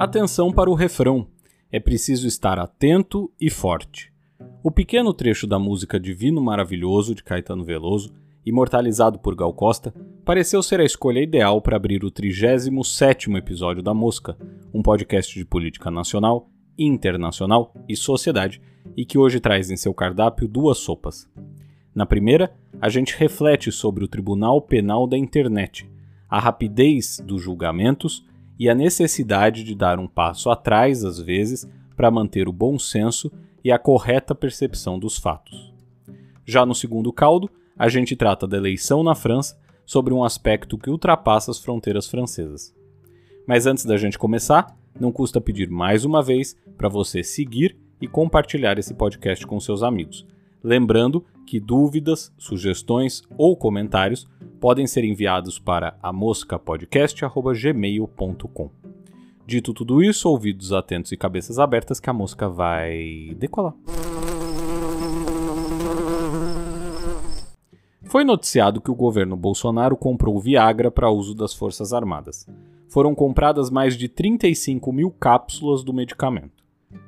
Atenção para o refrão. É preciso estar atento e forte. O pequeno trecho da música Divino Maravilhoso de Caetano Veloso, imortalizado por Gal Costa, pareceu ser a escolha ideal para abrir o 37º episódio da Mosca, um podcast de política nacional, internacional e sociedade, e que hoje traz em seu cardápio duas sopas. Na primeira, a gente reflete sobre o Tribunal Penal da Internet, a rapidez dos julgamentos e a necessidade de dar um passo atrás, às vezes, para manter o bom senso e a correta percepção dos fatos. Já no segundo caldo, a gente trata da eleição na França sobre um aspecto que ultrapassa as fronteiras francesas. Mas antes da gente começar, não custa pedir mais uma vez para você seguir e compartilhar esse podcast com seus amigos. Lembrando que dúvidas, sugestões ou comentários podem ser enviados para amoscapodcast.gmail.com. Dito tudo isso, ouvidos atentos e cabeças abertas que a mosca vai decolar. Foi noticiado que o governo Bolsonaro comprou Viagra para uso das Forças Armadas. Foram compradas mais de 35 mil cápsulas do medicamento.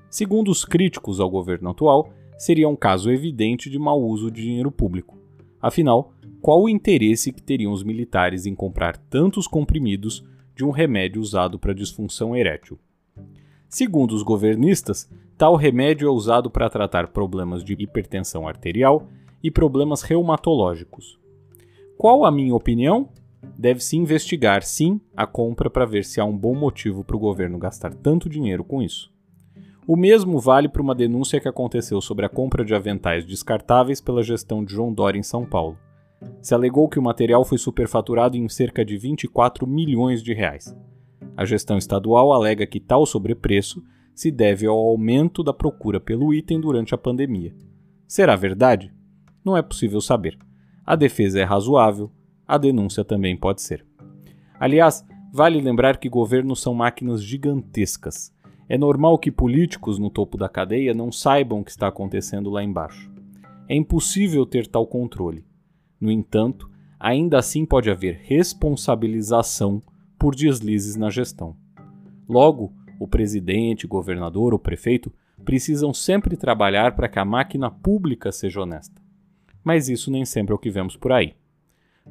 Segundo os críticos ao governo atual, seria um caso evidente de mau uso de dinheiro público. Afinal, qual o interesse que teriam os militares em comprar tantos comprimidos de um remédio usado para disfunção erétil? Segundo os governistas, tal remédio é usado para tratar problemas de hipertensão arterial e problemas reumatológicos. Qual a minha opinião? Deve-se investigar, sim, a compra para ver se há um bom motivo para o governo gastar tanto dinheiro com isso. O mesmo vale para uma denúncia que aconteceu sobre a compra de aventais descartáveis pela gestão de João Dória em São Paulo se alegou que o material foi superfaturado em cerca de 24 milhões de reais. A gestão estadual alega que tal sobrepreço se deve ao aumento da procura pelo item durante a pandemia. Será verdade? Não é possível saber. A defesa é razoável, a denúncia também pode ser. Aliás, vale lembrar que governos são máquinas gigantescas. É normal que políticos no topo da cadeia não saibam o que está acontecendo lá embaixo. É impossível ter tal controle. No entanto, ainda assim pode haver responsabilização por deslizes na gestão. Logo, o presidente, governador ou prefeito precisam sempre trabalhar para que a máquina pública seja honesta. Mas isso nem sempre é o que vemos por aí.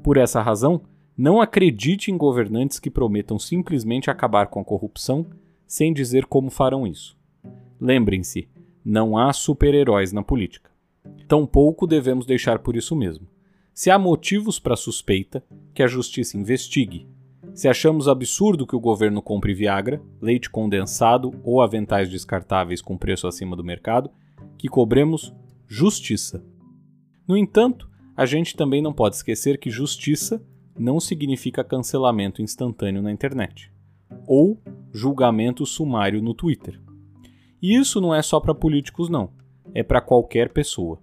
Por essa razão, não acredite em governantes que prometam simplesmente acabar com a corrupção sem dizer como farão isso. Lembrem-se, não há super-heróis na política. Tampouco devemos deixar por isso mesmo. Se há motivos para suspeita, que a justiça investigue. Se achamos absurdo que o governo compre Viagra, leite condensado ou aventais descartáveis com preço acima do mercado, que cobremos justiça. No entanto, a gente também não pode esquecer que justiça não significa cancelamento instantâneo na internet ou julgamento sumário no Twitter. E isso não é só para políticos, não, é para qualquer pessoa.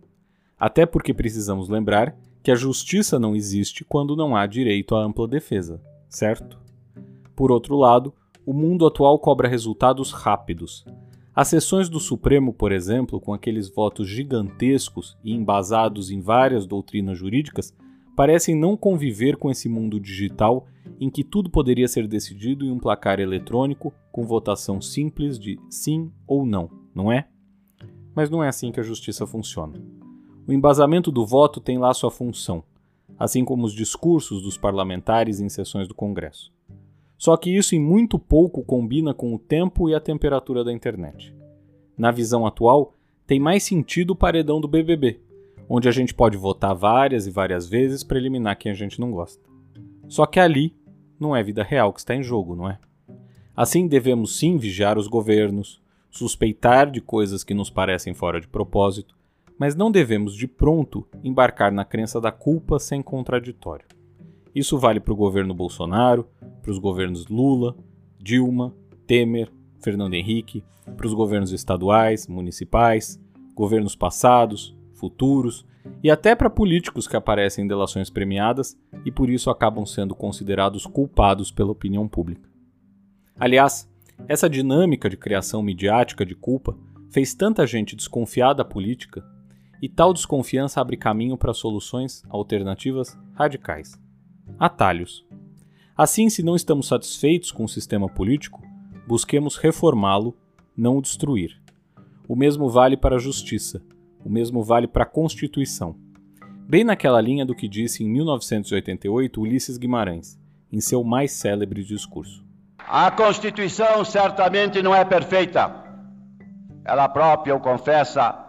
Até porque precisamos lembrar que a justiça não existe quando não há direito à ampla defesa, certo? Por outro lado, o mundo atual cobra resultados rápidos. As sessões do Supremo, por exemplo, com aqueles votos gigantescos e embasados em várias doutrinas jurídicas, parecem não conviver com esse mundo digital em que tudo poderia ser decidido em um placar eletrônico com votação simples de sim ou não, não é? Mas não é assim que a justiça funciona. O embasamento do voto tem lá sua função, assim como os discursos dos parlamentares em sessões do Congresso. Só que isso em muito pouco combina com o tempo e a temperatura da internet. Na visão atual, tem mais sentido o paredão do BBB, onde a gente pode votar várias e várias vezes para eliminar quem a gente não gosta. Só que ali não é vida real que está em jogo, não é? Assim, devemos sim vigiar os governos, suspeitar de coisas que nos parecem fora de propósito, mas não devemos de pronto embarcar na crença da culpa sem contraditório. Isso vale para o governo Bolsonaro, para os governos Lula, Dilma, Temer, Fernando Henrique, para os governos estaduais, municipais, governos passados, futuros e até para políticos que aparecem em delações premiadas e por isso acabam sendo considerados culpados pela opinião pública. Aliás, essa dinâmica de criação midiática de culpa fez tanta gente desconfiar da política e tal desconfiança abre caminho para soluções alternativas radicais. Atalhos. Assim, se não estamos satisfeitos com o sistema político, busquemos reformá-lo, não o destruir. O mesmo vale para a justiça, o mesmo vale para a Constituição. Bem naquela linha do que disse em 1988 Ulisses Guimarães, em seu mais célebre discurso. A Constituição certamente não é perfeita. Ela própria o confessa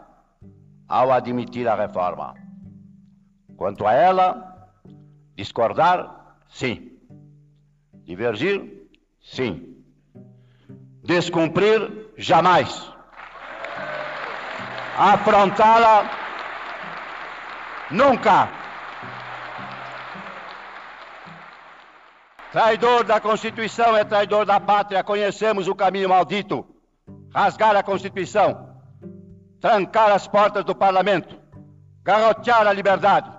ao admitir a reforma. Quanto a ela, discordar, sim. Divergir, sim. Descumprir, jamais. Afrontá-la, nunca. Traidor da Constituição é traidor da pátria. Conhecemos o caminho maldito. Rasgar a Constituição, trancar as portas do parlamento, garrotear a liberdade,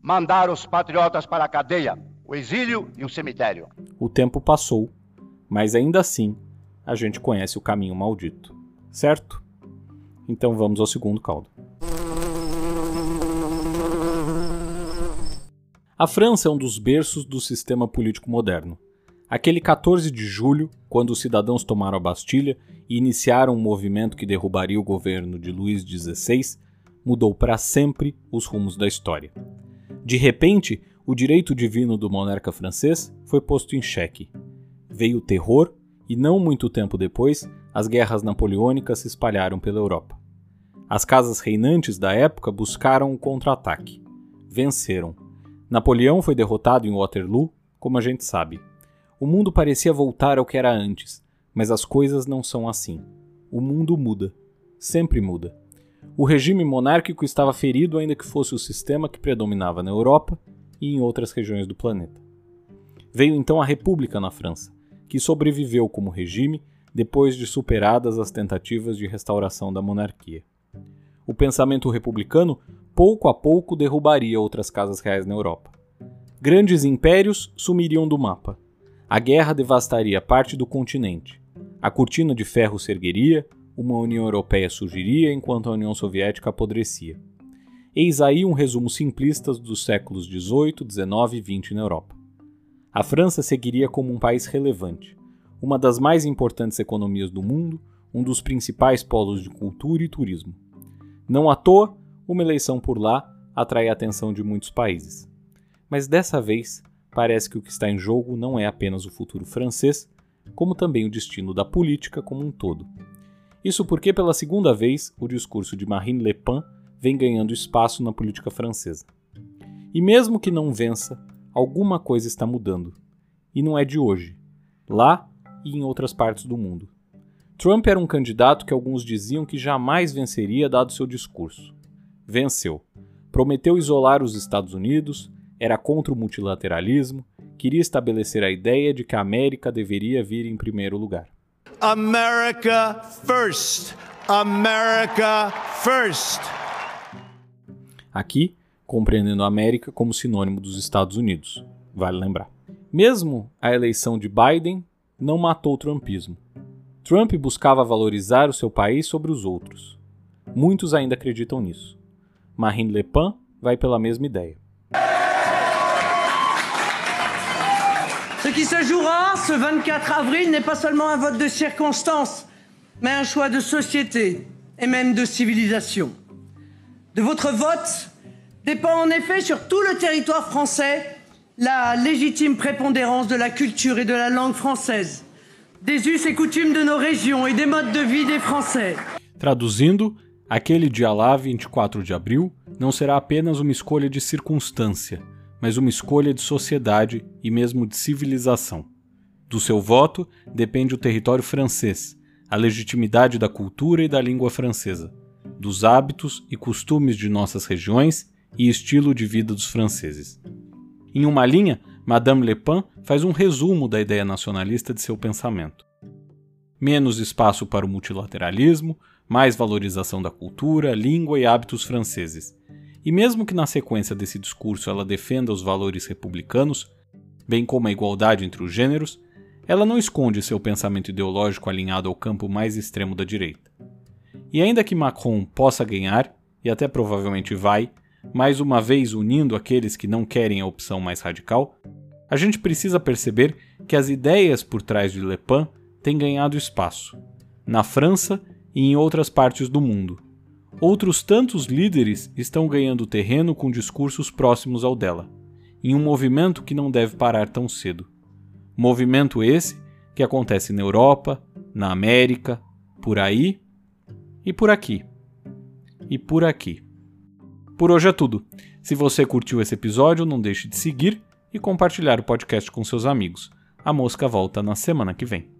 mandar os patriotas para a cadeia, o exílio e o cemitério. O tempo passou, mas ainda assim a gente conhece o caminho maldito, certo? Então vamos ao segundo caldo. A França é um dos berços do sistema político moderno. Aquele 14 de julho, quando os cidadãos tomaram a Bastilha e iniciaram um movimento que derrubaria o governo de Luís XVI, mudou para sempre os rumos da história. De repente, o direito divino do monarca francês foi posto em xeque. Veio o terror e, não muito tempo depois, as guerras napoleônicas se espalharam pela Europa. As casas reinantes da época buscaram um contra-ataque. Venceram Napoleão foi derrotado em Waterloo, como a gente sabe. O mundo parecia voltar ao que era antes, mas as coisas não são assim. O mundo muda. Sempre muda. O regime monárquico estava ferido, ainda que fosse o sistema que predominava na Europa e em outras regiões do planeta. Veio então a República na França, que sobreviveu como regime depois de superadas as tentativas de restauração da monarquia. O pensamento republicano pouco a pouco derrubaria outras casas reais na Europa. Grandes impérios sumiriam do mapa. A guerra devastaria parte do continente. A cortina de ferro se ergueria, uma União Europeia surgiria enquanto a União Soviética apodrecia. Eis aí um resumo simplista dos séculos XVIII, XIX e XX na Europa. A França seguiria como um país relevante, uma das mais importantes economias do mundo, um dos principais polos de cultura e turismo. Não à toa, uma eleição por lá atrai a atenção de muitos países. Mas dessa vez, parece que o que está em jogo não é apenas o futuro francês, como também o destino da política como um todo. Isso porque, pela segunda vez, o discurso de Marine Le Pen vem ganhando espaço na política francesa. E mesmo que não vença, alguma coisa está mudando. E não é de hoje. Lá e em outras partes do mundo. Trump era um candidato que alguns diziam que jamais venceria dado seu discurso venceu. Prometeu isolar os Estados Unidos, era contra o multilateralismo, queria estabelecer a ideia de que a América deveria vir em primeiro lugar. America first! America first! Aqui, compreendendo a América como sinônimo dos Estados Unidos, vale lembrar. Mesmo a eleição de Biden não matou o trumpismo. Trump buscava valorizar o seu país sobre os outros. Muitos ainda acreditam nisso. Marine Le Pen vai pela mesma ideia. Ce qui se jouera ce 24 avril n'est pas seulement un vote de circonstance, mais un choix de société et même de civilisation. De votre vote dépend en effet sur tout le territoire français la légitime prépondérance de la culture et de la langue française, des us et coutumes de nos régions et des modes de vie des Français. Traduzindo, Aquele dia lá, 24 de abril, não será apenas uma escolha de circunstância, mas uma escolha de sociedade e mesmo de civilização. Do seu voto depende o território francês, a legitimidade da cultura e da língua francesa, dos hábitos e costumes de nossas regiões e estilo de vida dos franceses. Em uma linha, Madame Le Pen faz um resumo da ideia nacionalista de seu pensamento. Menos espaço para o multilateralismo, mais valorização da cultura, língua e hábitos franceses. E mesmo que na sequência desse discurso ela defenda os valores republicanos, bem como a igualdade entre os gêneros, ela não esconde seu pensamento ideológico alinhado ao campo mais extremo da direita. E ainda que Macron possa ganhar, e até provavelmente vai, mais uma vez unindo aqueles que não querem a opção mais radical, a gente precisa perceber que as ideias por trás de Le Pen tem ganhado espaço, na França e em outras partes do mundo. Outros tantos líderes estão ganhando terreno com discursos próximos ao dela, em um movimento que não deve parar tão cedo. Movimento esse que acontece na Europa, na América, por aí e por aqui. E por aqui. Por hoje é tudo. Se você curtiu esse episódio, não deixe de seguir e compartilhar o podcast com seus amigos. A mosca volta na semana que vem.